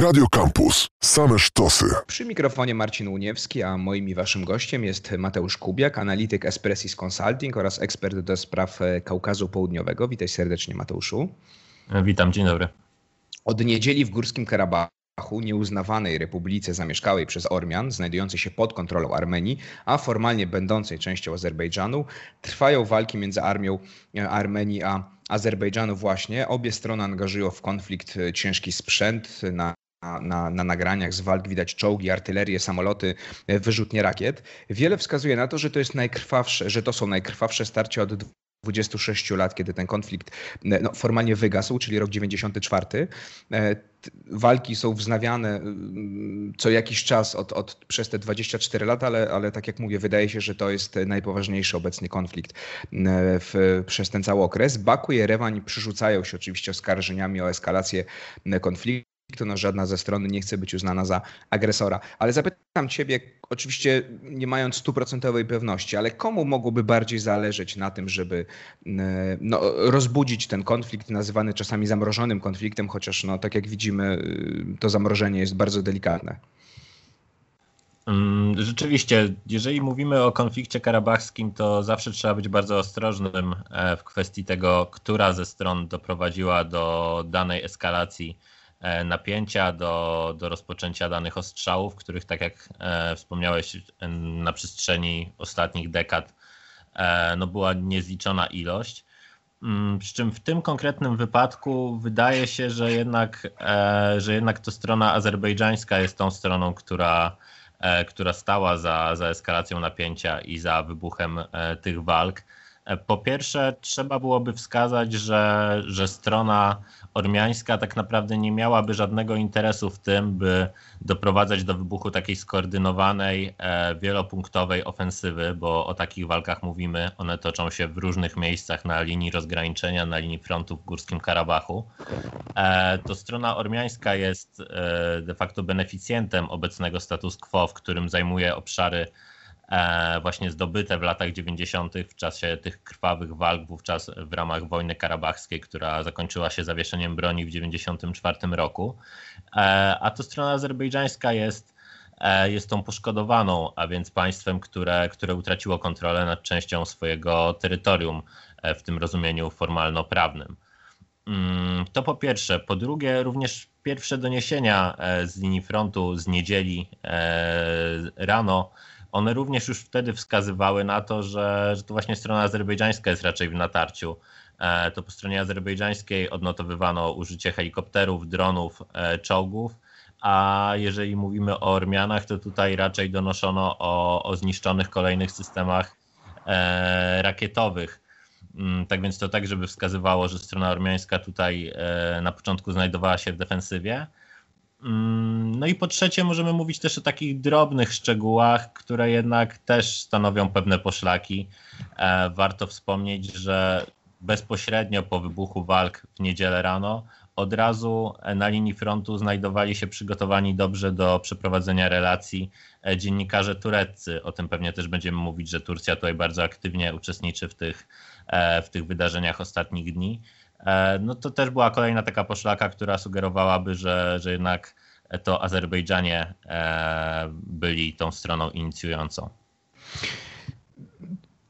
Radio Campus. Same sztosy. Przy mikrofonie Marcin Uniewski, a moim i waszym gościem jest Mateusz Kubiak, analityk Espressis Consulting oraz ekspert do spraw e, Kaukazu Południowego. Witaj serdecznie Mateuszu. Witam, dzień dobry. Od niedzieli w Górskim Karabachu nieuznawanej republice zamieszkałej przez Ormian, znajdującej się pod kontrolą Armenii, a formalnie będącej częścią Azerbejdżanu, trwają walki między armią e, Armenii a Azerbejdżanu właśnie. Obie strony angażują w konflikt e, ciężki sprzęt na na, na, nagraniach z walk widać czołgi, artylerię, samoloty, e, wyrzutnie rakiet. Wiele wskazuje na to, że to jest najkrwawsze, że to są najkrwawsze starcia od 26 lat, kiedy ten konflikt e, no, formalnie wygasł, czyli rok 94. E, walki są wznawiane co jakiś czas od, od, przez te 24 lata, ale, ale tak jak mówię, wydaje się, że to jest najpoważniejszy obecny konflikt w, przez ten cały okres. Baku i Erewań przyrzucają się oczywiście oskarżeniami o eskalację konfliktu no żadna ze stron nie chce być uznana za agresora. Ale zapytam Ciebie, oczywiście nie mając stuprocentowej pewności, ale komu mogłoby bardziej zależeć na tym, żeby no, rozbudzić ten konflikt, nazywany czasami zamrożonym konfliktem, chociaż no, tak jak widzimy, to zamrożenie jest bardzo delikatne. Mm, rzeczywiście, jeżeli mówimy o konflikcie karabachskim, to zawsze trzeba być bardzo ostrożnym e, w kwestii tego, która ze stron doprowadziła do danej eskalacji napięcia do, do rozpoczęcia danych ostrzałów, których, tak jak e, wspomniałeś, na przestrzeni ostatnich dekad e, no była niezliczona ilość. Mm, przy czym w tym konkretnym wypadku wydaje się, że jednak, że jednak to strona azerbejdżańska jest tą stroną, która, która stała za, za eskalacją napięcia i za wybuchem tych walk. Po pierwsze, trzeba byłoby wskazać, że, że strona ormiańska tak naprawdę nie miałaby żadnego interesu w tym, by doprowadzać do wybuchu takiej skoordynowanej, e, wielopunktowej ofensywy, bo o takich walkach mówimy. One toczą się w różnych miejscach na linii rozgraniczenia, na linii frontu w Górskim Karabachu. E, to strona ormiańska jest e, de facto beneficjentem obecnego status quo, w którym zajmuje obszary właśnie zdobyte w latach 90. w czasie tych krwawych walk wówczas w ramach wojny karabachskiej, która zakończyła się zawieszeniem broni w 94 roku. E, a to strona azerbejdżańska jest e, jest tą poszkodowaną, a więc państwem, które, które utraciło kontrolę nad częścią swojego terytorium w tym rozumieniu formalno-prawnym. Mm, to po pierwsze. Po drugie, również pierwsze doniesienia z linii frontu z niedzieli rano one również już wtedy wskazywały na to, że, że to właśnie strona azerbejdżańska jest raczej w natarciu. E, to po stronie azerbejdżańskiej odnotowywano użycie helikopterów, dronów, e, czołgów, a jeżeli mówimy o Ormianach, to tutaj raczej donoszono o, o zniszczonych kolejnych systemach e, rakietowych. Mm, tak więc to tak, żeby wskazywało, że strona ormiańska tutaj na początku znajdowała się w defensywie. Mm, no i po trzecie możemy mówić też o takich drobnych szczegółach, które jednak też stanowią pewne poszlaki. E, warto wspomnieć, że bezpośrednio po wybuchu walk w niedzielę rano od razu na linii frontu znajdowali się przygotowani dobrze do przeprowadzenia relacji e, dziennikarze tureccy. O tym pewnie też będziemy mówić, że Turcja tutaj bardzo aktywnie uczestniczy w tych, e, w tych wydarzeniach ostatnich dni. E, no to też była kolejna taka poszlaka, która sugerowałaby, że, że jednak to Azerbejdżanie e, byli tą stroną inicjującą.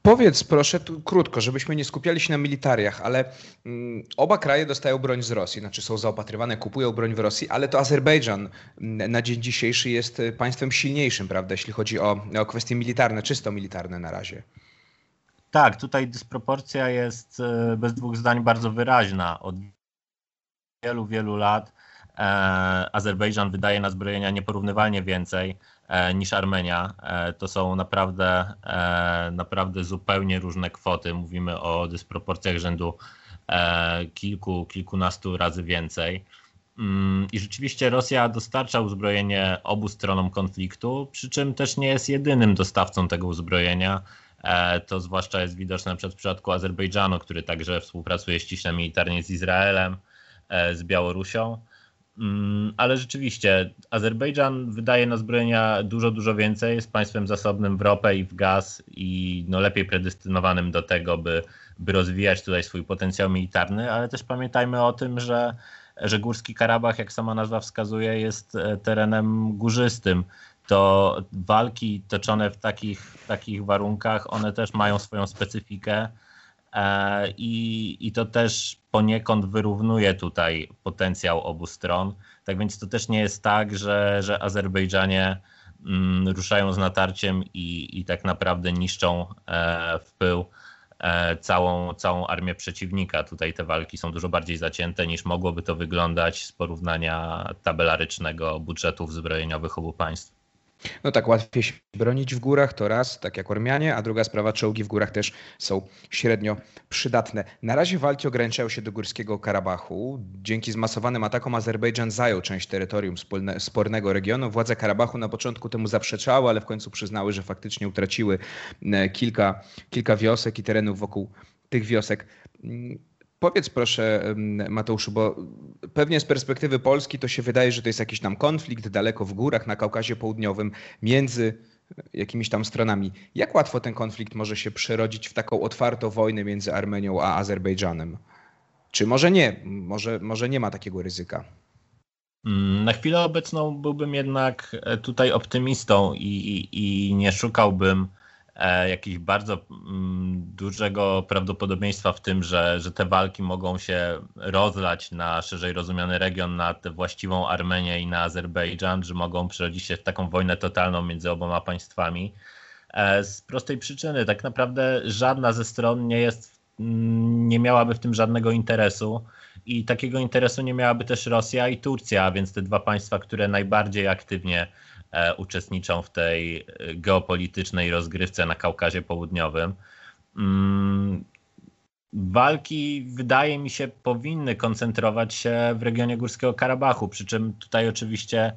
Powiedz proszę tu krótko, żebyśmy nie skupiali się na militariach, ale mm, oba kraje dostają broń z Rosji, znaczy są zaopatrywane, kupują broń w Rosji, ale to Azerbejdżan mm, na dzień dzisiejszy jest państwem silniejszym, prawda, jeśli chodzi o, o kwestie militarne, czysto militarne na razie. Tak, tutaj dysproporcja jest e, bez dwóch zdań bardzo wyraźna. Od wielu, wielu lat e, Azerbejdżan wydaje na zbrojenia nieporównywalnie więcej e, niż Armenia. To są naprawdę, naprawdę zupełnie różne kwoty. Mówimy o dysproporcjach rzędu kilku, kilkunastu razy więcej. Mm, I rzeczywiście Rosja dostarcza uzbrojenie obu stronom konfliktu, przy czym też nie jest jedynym dostawcą tego uzbrojenia. E, to zwłaszcza jest widoczne w przypadku Azerbejdżanu, który także współpracuje ściśle militarnie z Izraelem, e, z Białorusią. Mm, ale rzeczywiście Azerbejdżan wydaje na zbrojenia dużo, dużo więcej. Jest państwem zasobnym w ropę i w gaz i no lepiej predestynowanym do tego, by, by rozwijać tutaj swój potencjał militarny, ale też pamiętajmy o tym, że że Górski Karabach, jak sama nazwa wskazuje, jest terenem górzystym to walki toczone w takich, takich warunkach, one też mają swoją specyfikę e, i, i to też poniekąd wyrównuje tutaj potencjał obu stron. Tak więc to też nie jest tak, że, że Azerbejdżanie mm, ruszają z natarciem i, i tak naprawdę niszczą e, w pył e, całą, całą armię przeciwnika. Tutaj te walki są dużo bardziej zacięte niż mogłoby to wyglądać z porównania tabelarycznego budżetów zbrojeniowych obu państw. No tak, łatwiej się bronić w górach, to raz, tak jak Ormianie, a druga sprawa, czołgi w górach też są średnio przydatne. Na razie walki ograniczają się do Górskiego Karabachu. Dzięki zmasowanym atakom Azerbejdżan zajął część terytorium spornego regionu. Władze Karabachu na początku temu zaprzeczały, ale w końcu przyznały, że faktycznie utraciły e, kilka, kilka wiosek i terenów wokół tych wiosek. Powiedz proszę, Mateuszu, bo pewnie z perspektywy Polski to się wydaje, że to jest jakiś tam konflikt daleko w górach na Kaukazie Południowym między jakimiś tam stronami. Jak łatwo ten konflikt może się przerodzić w taką otwartą wojnę między Armenią a Azerbejdżanem? Czy może nie? Może, może nie ma takiego ryzyka? Mm, na chwilę obecną byłbym jednak e, tutaj optymistą i, i, i nie szukałbym jakiegoś bardzo mm, dużego prawdopodobieństwa w tym, że, że te walki mogą się rozlać na szerzej rozumiany region, na właściwą Armenię i na Azerbejdżan, że mogą przerodzić się w taką wojnę totalną między oboma państwami. E, z prostej przyczyny, tak naprawdę żadna ze stron nie jest, mm, nie miałaby w tym żadnego interesu i takiego interesu nie miałaby też Rosja i Turcja, więc te dwa państwa, które najbardziej aktywnie E, uczestniczą w tej e, geopolitycznej rozgrywce na Kaukazie Południowym. Mm, walki, wydaje mi się, powinny koncentrować się w regionie Górskiego Karabachu, przy czym tutaj oczywiście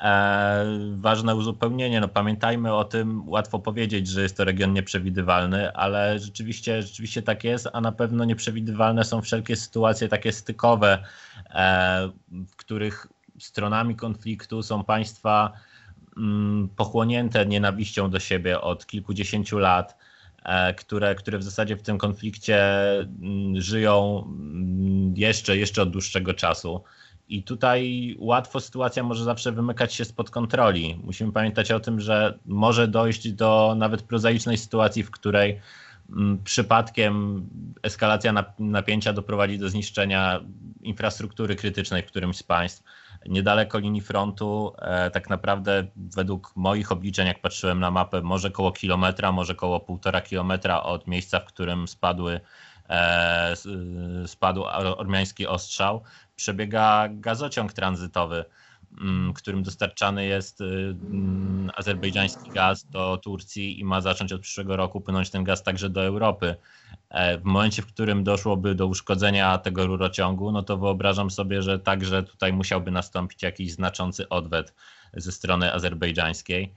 e, ważne uzupełnienie. No, pamiętajmy o tym, łatwo powiedzieć, że jest to region nieprzewidywalny, ale rzeczywiście, rzeczywiście tak jest, a na pewno nieprzewidywalne są wszelkie sytuacje takie stykowe, e, w których stronami konfliktu są państwa pochłonięte nienawiścią do siebie od kilkudziesięciu lat, e, które, które w zasadzie w tym konflikcie mm, żyją mm, jeszcze, jeszcze od dłuższego czasu. I tutaj łatwo sytuacja może zawsze wymykać się spod kontroli. Musimy pamiętać o tym, że może dojść do nawet prozaicznej sytuacji, w której przypadkiem eskalacja napięcia doprowadzi do zniszczenia infrastruktury krytycznej w którymś z państw niedaleko linii frontu, e, tak naprawdę według moich obliczeń, jak patrzyłem na mapę, może koło kilometra, może koło półtora kilometra od miejsca, w którym spadły, e, spadł ormiański ostrzał, przebiega gazociąg tranzytowy którym dostarczany jest y, mm, azerbejdżański gaz do Turcji i ma zacząć od przyszłego roku płynąć ten gaz także do Europy. E, w momencie, w którym doszłoby do uszkodzenia tego rurociągu, no to wyobrażam sobie, że także tutaj musiałby nastąpić jakiś znaczący odwet ze strony azerbejdżańskiej.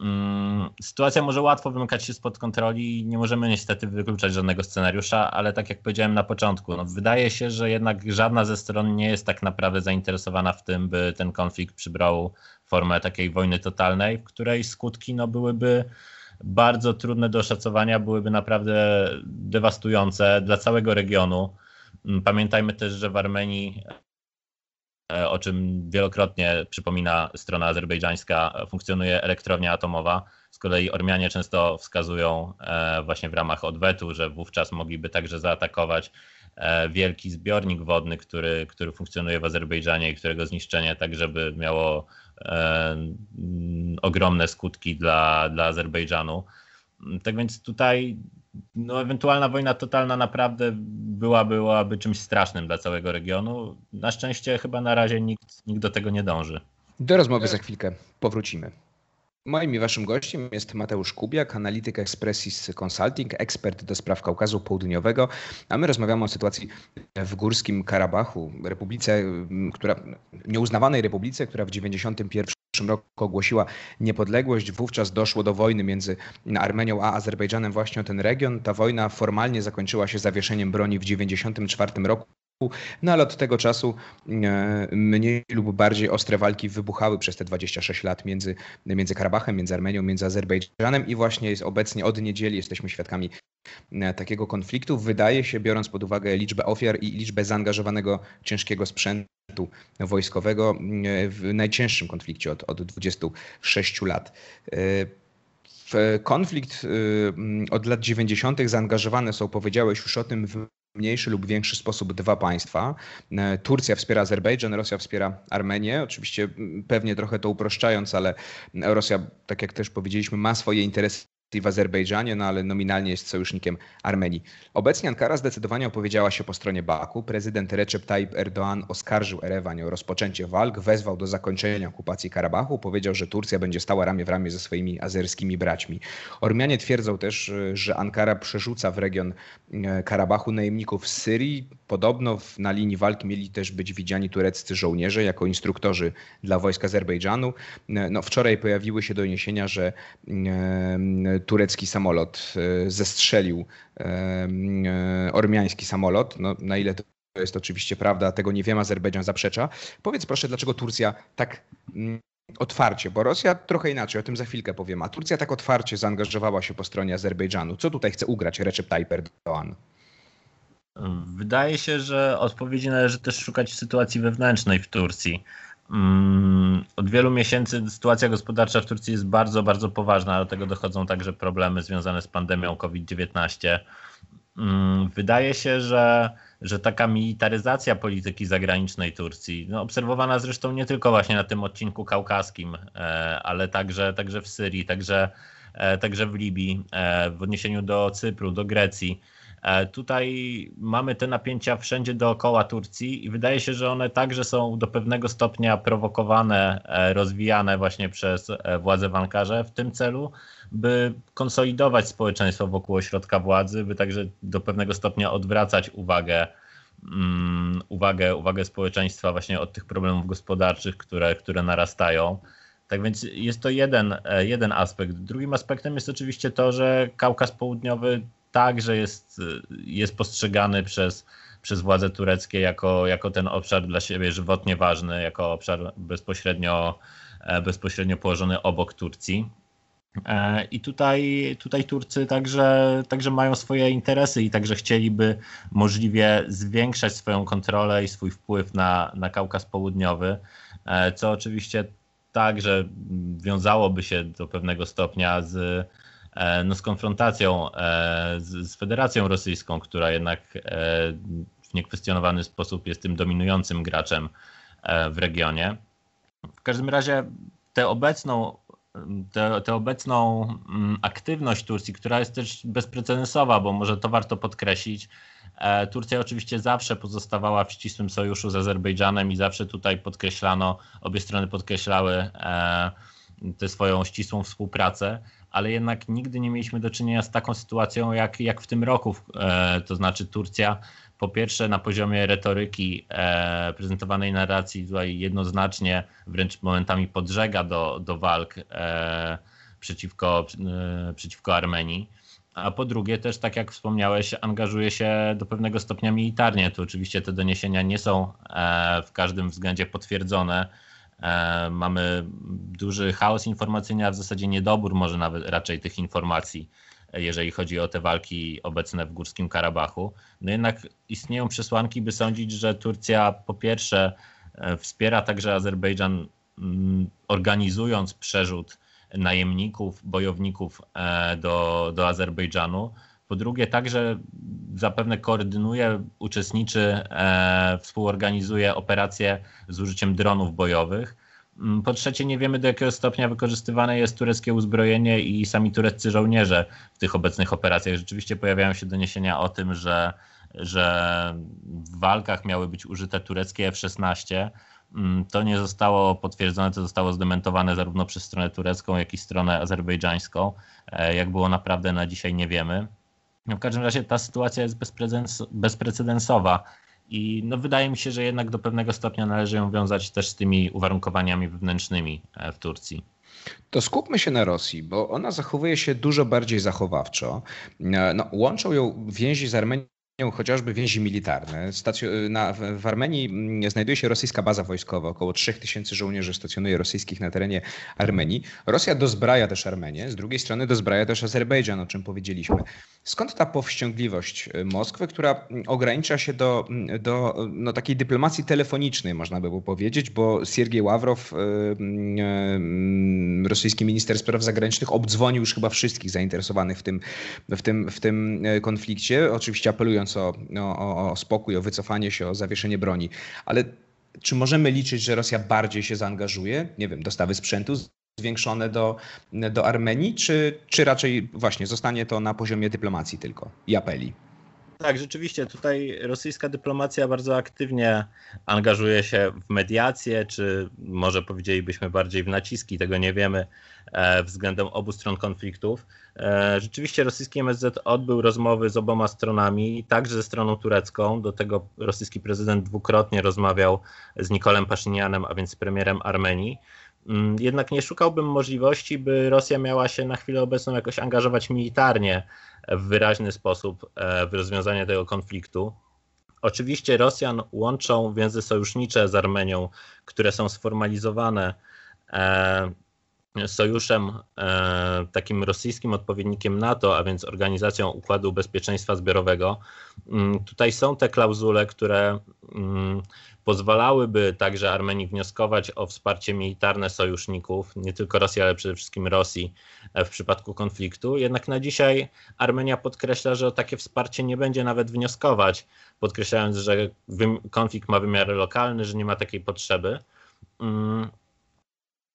Mm, sytuacja może łatwo wymykać się spod kontroli i nie możemy niestety wykluczać żadnego scenariusza, ale tak jak powiedziałem na początku, no wydaje się, że jednak żadna ze stron nie jest tak naprawdę zainteresowana w tym, by ten konflikt przybrał formę takiej wojny totalnej, w której skutki no, byłyby bardzo trudne do oszacowania, byłyby naprawdę dewastujące dla całego regionu. Mm, pamiętajmy też, że w Armenii o czym wielokrotnie przypomina strona azerbejdżańska, funkcjonuje elektrownia atomowa. Z kolei Ormianie często wskazują e, właśnie w ramach odwetu, że wówczas mogliby także zaatakować e, wielki zbiornik wodny, który, który funkcjonuje w Azerbejdżanie i którego zniszczenie także by miało ogromne skutki dla, dla Azerbejdżanu. Tak więc tutaj no, ewentualna wojna totalna naprawdę była, byłaby czymś strasznym dla całego regionu. Na szczęście chyba na razie nikt, nikt do tego nie dąży. Do rozmowy za chwilkę powrócimy. Moim i waszym gościem jest Mateusz Kubiak, analityk Expressis Consulting, ekspert do spraw Kaukazu Południowego, a my rozmawiamy o sytuacji w Górskim Karabachu, republice, która, nieuznawanej republice, która w 1991 roku ogłosiła niepodległość. Wówczas doszło do wojny między Armenią a Azerbejdżanem właśnie o ten region. Ta wojna formalnie zakończyła się zawieszeniem broni w 1994 roku. No ale od tego czasu e, mniej lub bardziej ostre walki wybuchały przez te 26 lat między, między Karabachem, między Armenią, między Azerbejdżanem i właśnie jest obecnie od niedzieli jesteśmy świadkami takiego konfliktu. Wydaje się, biorąc pod uwagę liczbę ofiar i liczbę zaangażowanego ciężkiego sprzętu wojskowego w najcięższym konflikcie od, od 26 lat. W konflikt od lat 90. zaangażowane są, powiedziałeś już o tym, w mniejszy lub większy sposób dwa państwa. Turcja wspiera Azerbejdżan, Rosja wspiera Armenię. Oczywiście pewnie trochę to uproszczając, ale Rosja, tak jak też powiedzieliśmy, ma swoje interesy w Azerbejdżanie, no ale nominalnie jest sojusznikiem Armenii. Obecnie Ankara zdecydowanie opowiedziała się po stronie Baku. Prezydent Recep Tayyip Erdoğan oskarżył Erewan o rozpoczęcie walk, wezwał do zakończenia okupacji Karabachu, powiedział, że Turcja będzie stała ramię w ramię ze swoimi azerskimi braćmi. Ormianie twierdzą też, że Ankara przerzuca w region e, Karabachu najemników z Syrii. Podobno na linii walki mieli też być widziani tureccy żołnierze jako instruktorzy dla wojsk Azerbejdżanu. E, no, wczoraj pojawiły się doniesienia, że e, turecki samolot e, zestrzelił e, e, ormiański samolot. No, na ile to jest oczywiście prawda, tego nie wiem, Azerbejdżan zaprzecza. Powiedz proszę, dlaczego Turcja tak mm, otwarcie, bo Rosja trochę inaczej, o tym za chwilkę powiem, a Turcja tak otwarcie zaangażowała się po stronie Azerbejdżanu. Co tutaj chce ugrać Recep Tayyip Erdoğan? Wydaje się, że odpowiedzi należy też szukać w sytuacji wewnętrznej w Turcji. Mm, od wielu miesięcy sytuacja gospodarcza w Turcji jest bardzo, bardzo poważna. Do tego dochodzą także problemy związane z pandemią COVID-19. Mm, wydaje się, że, że taka militaryzacja polityki zagranicznej Turcji, no obserwowana zresztą nie tylko właśnie na tym odcinku kaukaskim, e, ale także, także w Syrii, także, e, także w Libii, e, w odniesieniu do Cypru, do Grecji tutaj mamy te napięcia wszędzie dookoła Turcji i wydaje się, że one także są do pewnego stopnia prowokowane, e, rozwijane właśnie przez e, władze w Ankarze w tym celu, by konsolidować społeczeństwo wokół ośrodka władzy, by także do pewnego stopnia odwracać uwagę um, uwagę, uwagę społeczeństwa właśnie od tych problemów gospodarczych, które, które narastają. Tak więc jest to jeden, jeden aspekt. Drugim aspektem jest oczywiście to, że Kaukaz Południowy także jest, jest postrzegany przez, przez władze tureckie jako, jako ten obszar dla siebie żywotnie ważny, jako obszar bezpośrednio, e, bezpośrednio położony obok Turcji. E, I tutaj, tutaj Turcy także, także mają swoje interesy i także chcieliby możliwie zwiększać swoją kontrolę i swój wpływ na, na Kaukaz Południowy, e, co oczywiście także wiązałoby się do pewnego stopnia z, no, z konfrontacją e, z, z Federacją Rosyjską, która jednak e, w niekwestionowany sposób jest tym dominującym graczem w regionie. W każdym razie tę obecną, tę, tę obecną mm, aktywność Turcji, która jest też bezprecedensowa, bo może to warto podkreślić, Turcja oczywiście zawsze pozostawała w ścisłym sojuszu z Azerbejdżanem i zawsze tutaj podkreślano, obie strony podkreślały tę swoją ścisłą współpracę ale jednak nigdy nie mieliśmy do czynienia z taką sytuacją jak, jak w tym roku. E, to znaczy Turcja po pierwsze na poziomie retoryki e, prezentowanej narracji tutaj jednoznacznie, wręcz momentami podżega do, do walk e, przeciwko, przeciwko Armenii. A po drugie też, tak jak wspomniałeś, angażuje się do pewnego stopnia militarnie. Tu oczywiście te doniesienia nie są w każdym względzie potwierdzone, mamy duży chaos informacyjny, a w zasadzie niedobór może nawet raczej tych informacji, jeżeli chodzi o te walki obecne w Górskim Karabachu. No jednak istnieją przesłanki, by sądzić, że Turcja po pierwsze e, wspiera także Azerbejdżan mm, organizując przerzut najemników, bojowników e, do, do Azerbejdżanu, po drugie, także zapewne koordynuje, uczestniczy, e, współorganizuje operacje z użyciem dronów bojowych. Mm, po trzecie, nie wiemy do jakiego stopnia wykorzystywane jest tureckie uzbrojenie i sami tureccy żołnierze w tych obecnych operacjach. Rzeczywiście pojawiają się doniesienia o tym, że, że w walkach miały być użyte tureckie F-16. Mm, to nie zostało potwierdzone, to zostało zdementowane zarówno przez stronę turecką, jak i stronę azerbejdżańską. E, jak było naprawdę na dzisiaj, nie wiemy. No, w każdym razie ta sytuacja jest bezprecedensowa i no wydaje mi się, że jednak do pewnego stopnia należy ją wiązać też z tymi uwarunkowaniami wewnętrznymi e, w Turcji. To skupmy się na Rosji, bo ona zachowuje się dużo bardziej zachowawczo. E, no, łączą ją więzi z Armenią chociażby więzi militarne. Na, w Armenii mm, znajduje się rosyjska baza wojskowa. Około 3000 żołnierzy stacjonuje rosyjskich na terenie Armenii. Rosja dozbraja też Armenię, z drugiej strony dozbraja też Azerbejdżan, o czym powiedzieliśmy. Skąd ta powściągliwość y, Moskwy, która mm, ogranicza się do, mm, do no, takiej dyplomacji telefonicznej, można by było powiedzieć, bo Siergiej Ławrow, rosyjski minister spraw zagranicznych, obdzwonił już chyba wszystkich zainteresowanych w tym, w tym, w tym konflikcie, oczywiście apelując o, o, o spokój, o wycofanie się, o zawieszenie broni. Ale czy możemy liczyć, że Rosja bardziej się zaangażuje? Nie wiem, dostawy sprzętu zwiększone do, do Armenii, czy, czy raczej właśnie zostanie to na poziomie dyplomacji tylko i apeli? Tak, rzeczywiście tutaj rosyjska dyplomacja bardzo aktywnie angażuje się w mediację, czy może powiedzielibyśmy bardziej w naciski, tego nie wiemy, e, względem obu stron konfliktów. E, rzeczywiście rosyjski MSZ odbył rozmowy z oboma stronami, także ze stroną turecką. Do tego rosyjski prezydent dwukrotnie rozmawiał z Nikolem Paszynianem, a więc premierem Armenii. Mm, jednak nie szukałbym możliwości, by Rosja miała się na chwilę obecną jakoś angażować militarnie w wyraźny sposób e, w rozwiązanie tego konfliktu. Oczywiście Rosjan łączą więzy sojusznicze z Armenią, które są sformalizowane e, sojuszem e, takim rosyjskim odpowiednikiem NATO, a więc Organizacją Układu Bezpieczeństwa Zbiorowego. Mm, tutaj są te klauzule, które mm, pozwalałyby także Armenii wnioskować o wsparcie militarne sojuszników, nie tylko Rosji, ale przede wszystkim Rosji e, w przypadku konfliktu. Jednak na dzisiaj Armenia podkreśla, że o takie wsparcie nie będzie nawet wnioskować, podkreślając, że konflikt ma wymiar lokalny, że nie ma takiej potrzeby. Mm,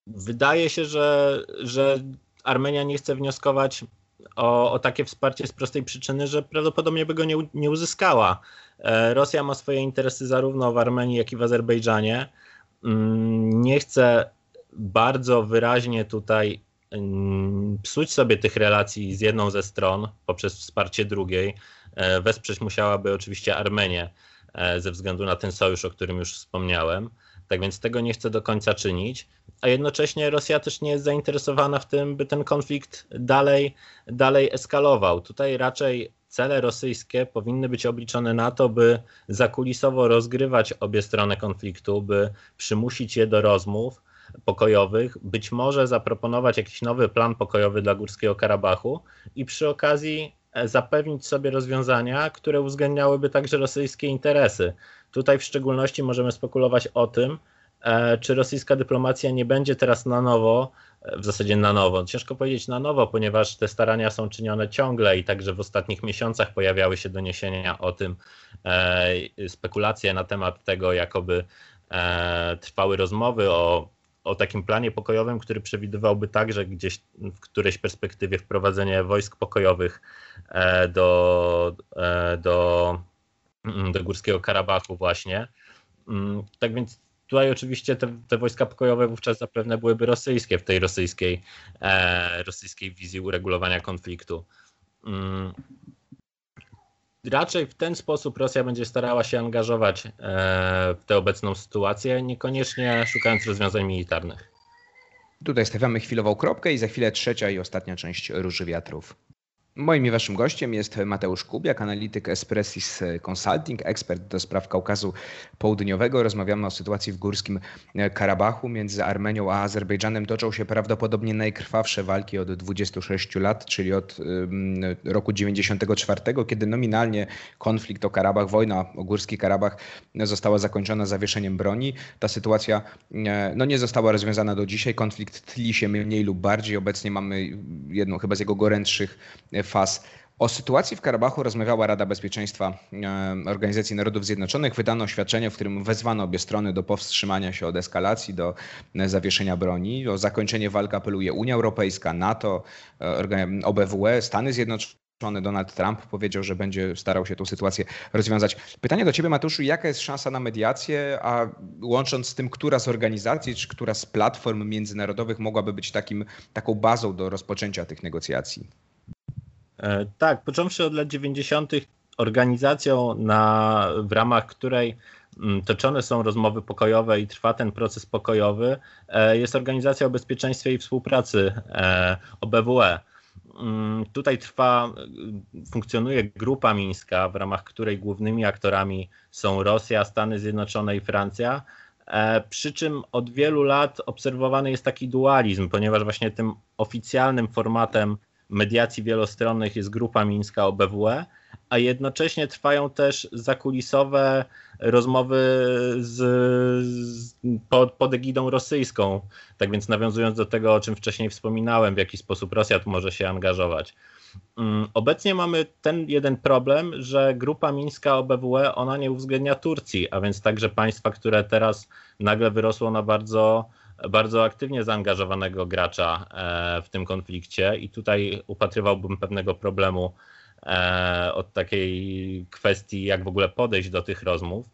wydaje się, że, że Armenia nie chce wnioskować o, o, takie wsparcie z prostej przyczyny, że prawdopodobnie by go nie, nie uzyskała. E, Rosja ma swoje interesy zarówno w Armenii, jak i w Azerbejdżanie. Mm, nie chce bardzo wyraźnie tutaj mm, psuć sobie tych relacji z jedną ze stron poprzez wsparcie drugiej. E, wesprzeć musiałaby oczywiście Armenię e, ze względu na ten sojusz, o którym już wspomniałem. Tak więc tego nie chce do końca czynić, a jednocześnie Rosja też nie jest zainteresowana w tym, by ten konflikt dalej, dalej eskalował. Tutaj raczej cele rosyjskie powinny być obliczone na to, by zakulisowo rozgrywać obie strony konfliktu, by przymusić je do rozmów pokojowych, być może zaproponować jakiś nowy plan pokojowy dla Górskiego Karabachu i przy okazji e, zapewnić sobie rozwiązania, które uwzględniałyby także rosyjskie interesy. Tutaj w szczególności możemy spekulować o tym, e, czy rosyjska dyplomacja nie będzie teraz na nowo, w zasadzie na nowo, ciężko powiedzieć na nowo, ponieważ te starania są czynione ciągle i także w ostatnich miesiącach pojawiały się doniesienia o tym, e, spekulacje na temat tego, jakoby trwały rozmowy o, o takim planie pokojowym, który przewidywałby także gdzieś w którejś perspektywie wprowadzenie wojsk pokojowych do, do Mm, do Górskiego Karabachu właśnie. Mm, tak więc tutaj oczywiście te, te, wojska pokojowe wówczas zapewne byłyby rosyjskie w tej rosyjskiej, e, rosyjskiej wizji uregulowania konfliktu. Mm, raczej w ten sposób Rosja będzie starała się angażować e, w tę obecną sytuację, niekoniecznie szukając rozwiązań militarnych. Tutaj stawiamy chwilową kropkę i za chwilę trzecia i ostatnia część Róży Wiatrów. Moim i waszym gościem jest Mateusz Kubiak, analityk Espressis Consulting, ekspert do spraw Kaukazu Południowego. Rozmawiamy o sytuacji w Górskim Karabachu. Między Armenią a Azerbejdżanem toczą się prawdopodobnie najkrwawsze walki od 26 lat, czyli od roku 94, kiedy nominalnie konflikt o Karabach, wojna o Górski Karabach została zakończona zawieszeniem broni. Ta sytuacja no, nie została rozwiązana do dzisiaj. Konflikt tli się mniej lub bardziej. Obecnie mamy jedną chyba z jego gorętszych faz. O sytuacji w Karabachu rozmawiała Rada Bezpieczeństwa e, Organizacji Narodów Zjednoczonych. Wydano oświadczenie, w którym wezwano obie strony do powstrzymania się od eskalacji, do e, zawieszenia broni. O zakończenie walk apeluje Unia Europejska, NATO, e, OBWE, Stany Zjednoczone. Donald Trump powiedział, że będzie starał się tę sytuację rozwiązać. Pytanie do Ciebie, Matuszu, jaka jest szansa na mediację, a łącząc z tym, która z organizacji, czy która z platform międzynarodowych mogłaby być takim, taką bazą do rozpoczęcia tych negocjacji? E, tak, począwszy od lat 90., organizacją, na, w ramach której mm, toczone są rozmowy pokojowe i trwa ten proces pokojowy, e, jest Organizacja o Bezpieczeństwie i Współpracy e, OBWE. Mm, tutaj trwa, funkcjonuje grupa mińska, w ramach której głównymi aktorami są Rosja, Stany Zjednoczone i Francja. E, przy czym od wielu lat obserwowany jest taki dualizm, ponieważ właśnie tym oficjalnym formatem mediacji wielostronnych jest grupa mińska OBWE, a jednocześnie trwają też zakulisowe rozmowy z, z, pod, pod egidą rosyjską. Tak więc nawiązując do tego, o czym wcześniej wspominałem, w jaki sposób Rosja tu może się angażować. Mm, obecnie mamy ten jeden problem, że grupa mińska OBWE ona nie uwzględnia Turcji, a więc także państwa, które teraz nagle wyrosło na bardzo bardzo aktywnie zaangażowanego gracza e, w tym konflikcie i tutaj upatrywałbym pewnego problemu e, od takiej kwestii, jak w ogóle podejść do tych rozmów.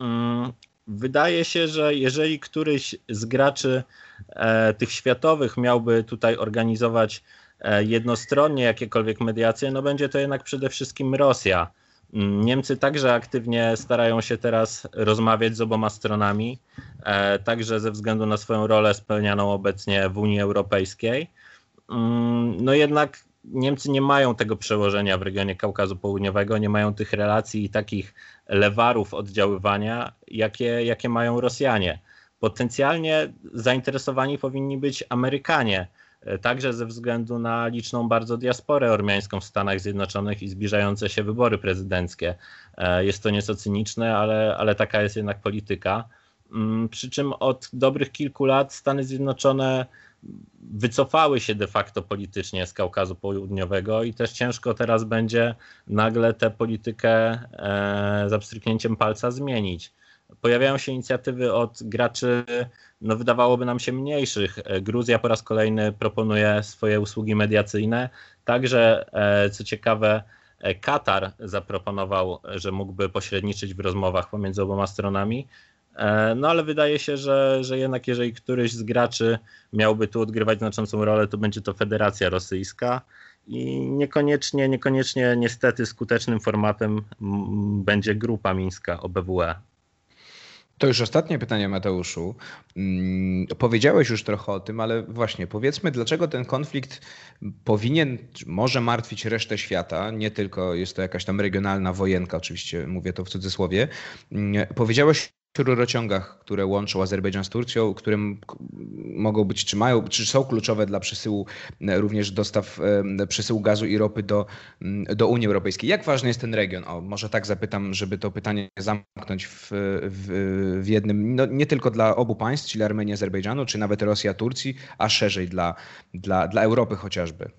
Mm, wydaje się, że jeżeli któryś z graczy e, tych światowych miałby tutaj organizować jednostronnie jakiekolwiek mediacje, no będzie to jednak przede wszystkim Rosja. Niemcy także aktywnie starają się teraz rozmawiać z oboma stronami, e, także ze względu na swoją rolę spełnianą obecnie w Unii Europejskiej. Mm, no jednak Niemcy nie mają tego przełożenia w regionie Kaukazu Południowego, nie mają tych relacji i takich lewarów oddziaływania, jakie, jakie mają Rosjanie. Potencjalnie zainteresowani powinni być Amerykanie także ze względu na liczną bardzo diasporę ormiańską w Stanach Zjednoczonych i zbliżające się wybory prezydenckie. E, jest to nieco cyniczne, ale, ale taka jest jednak polityka. Mm, przy czym od dobrych kilku lat Stany Zjednoczone wycofały się de facto politycznie z Kaukazu Południowego i też ciężko teraz będzie nagle tę politykę e, za pstryknięciem palca zmienić. Pojawiają się inicjatywy od graczy no wydawałoby nam się mniejszych. E, Gruzja po raz kolejny proponuje swoje usługi mediacyjne. Także, e, co ciekawe, e, Katar zaproponował, że mógłby pośredniczyć w rozmowach pomiędzy oboma stronami. No ale wydaje się, że, że jednak jeżeli któryś z graczy miałby tu odgrywać znaczącą rolę, to będzie to Federacja Rosyjska i niekoniecznie, niekoniecznie niestety skutecznym formatem będzie grupa mińska OBWE. To już ostatnie pytanie, Mateuszu. Hmm, powiedziałeś już trochę o tym, ale właśnie powiedzmy, dlaczego ten konflikt powinien, może martwić resztę świata, nie tylko jest to jakaś tam regionalna wojenka, oczywiście mówię to w cudzysłowie. Hmm, powiedziałeś rurociągach, które łączą Azerbejdżan z Turcją, które mogą być, czy mają, czy są kluczowe dla przesyłu e, również dostaw e, przesyłu gazu i ropy do, do Unii Europejskiej. Jak ważny jest ten region? O, może tak zapytam, żeby to pytanie zamknąć w, w, w jednym, no nie tylko dla obu państw, czyli Armenii, Azerbejdżanu, czy nawet Rosja, Turcji, a szerzej dla, dla, dla Europy chociażby.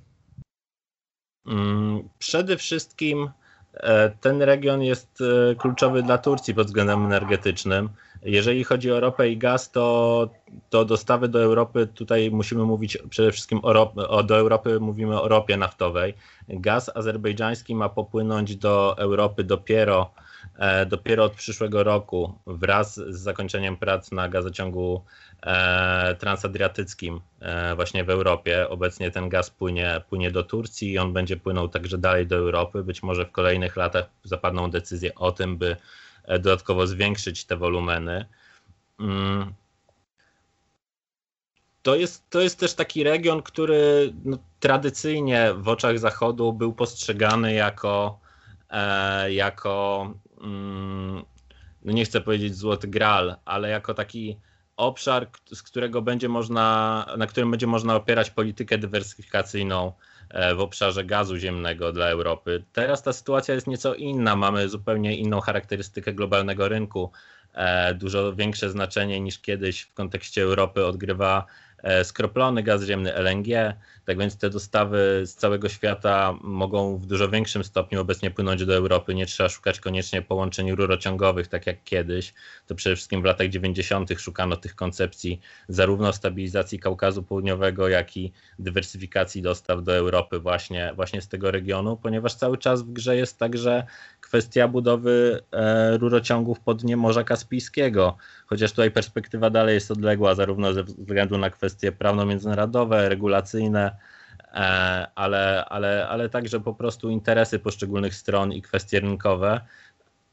Mm, przede wszystkim ten region jest e, kluczowy dla Turcji pod względem energetycznym. Jeżeli chodzi o ropę i gaz, to, to dostawy do Europy, tutaj musimy mówić przede wszystkim o, o, do Europy mówimy o ropie naftowej. Gaz azerbejdżański ma popłynąć do Europy dopiero, e, dopiero od przyszłego roku wraz z zakończeniem prac na gazociągu E, transadriatyckim e, właśnie w Europie. Obecnie ten gaz płynie, płynie do Turcji i on będzie płynął także dalej do Europy. Być może w kolejnych latach zapadną decyzje o tym, by dodatkowo zwiększyć te wolumeny. Mm. To jest, to jest też taki region, który no, tradycyjnie w oczach Zachodu był postrzegany jako, e, jako mm, no nie chcę powiedzieć złoty gral, ale jako taki obszar, z którego będzie można, na którym będzie można opierać politykę dywersyfikacyjną e, w obszarze gazu ziemnego dla Europy. Teraz ta sytuacja jest nieco inna. Mamy zupełnie inną charakterystykę globalnego rynku. E, dużo większe znaczenie niż kiedyś w kontekście Europy odgrywa E, skroplony gaz ziemny LNG. Tak więc te dostawy z całego świata mogą w dużo większym stopniu obecnie płynąć do Europy. Nie trzeba szukać koniecznie połączeń rurociągowych, tak jak kiedyś. To przede wszystkim w latach 90. szukano tych koncepcji zarówno stabilizacji Kaukazu Południowego, jak i dywersyfikacji dostaw do Europy właśnie, właśnie z tego regionu, ponieważ cały czas w grze jest także kwestia budowy e, rurociągów pod dnie Morza Kaspijskiego, chociaż tutaj perspektywa dalej jest odległa, zarówno ze względu na kwestie prawno-międzynarodowe, regulacyjne, e, ale, ale, ale także po prostu interesy poszczególnych stron i kwestie rynkowe.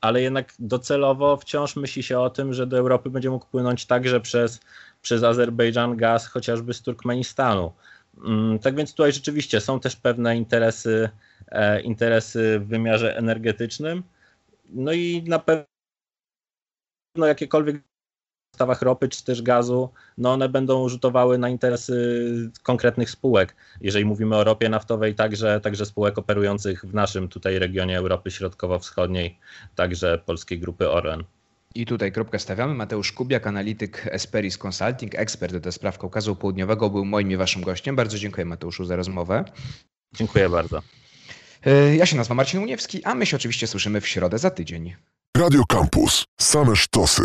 Ale jednak docelowo wciąż myśli się o tym, że do Europy będzie mógł płynąć także przez, przez Azerbejdżan gaz chociażby z Turkmenistanu. Mm, tak więc tutaj rzeczywiście są też pewne interesy, e, interesy w wymiarze energetycznym. No i na pewno jakiekolwiek dostawach ropy czy też gazu, no one będą rzutowały na interesy konkretnych spółek. Jeżeli mówimy o ropie naftowej, także, także spółek operujących w naszym tutaj regionie Europy Środkowo-Wschodniej, także polskiej grupy Orlen. I tutaj kropkę stawiamy. Mateusz Kubiak, analityk Esperis Consulting, ekspert do spraw Kaukazu Południowego, był moim i waszym gościem. Bardzo dziękuję Mateuszu za rozmowę. Dziękuję bardzo. E, ja się nazywam Marcin Uniewski, a my się oczywiście słyszymy w środę za tydzień. Radio Campus. Same sztosy.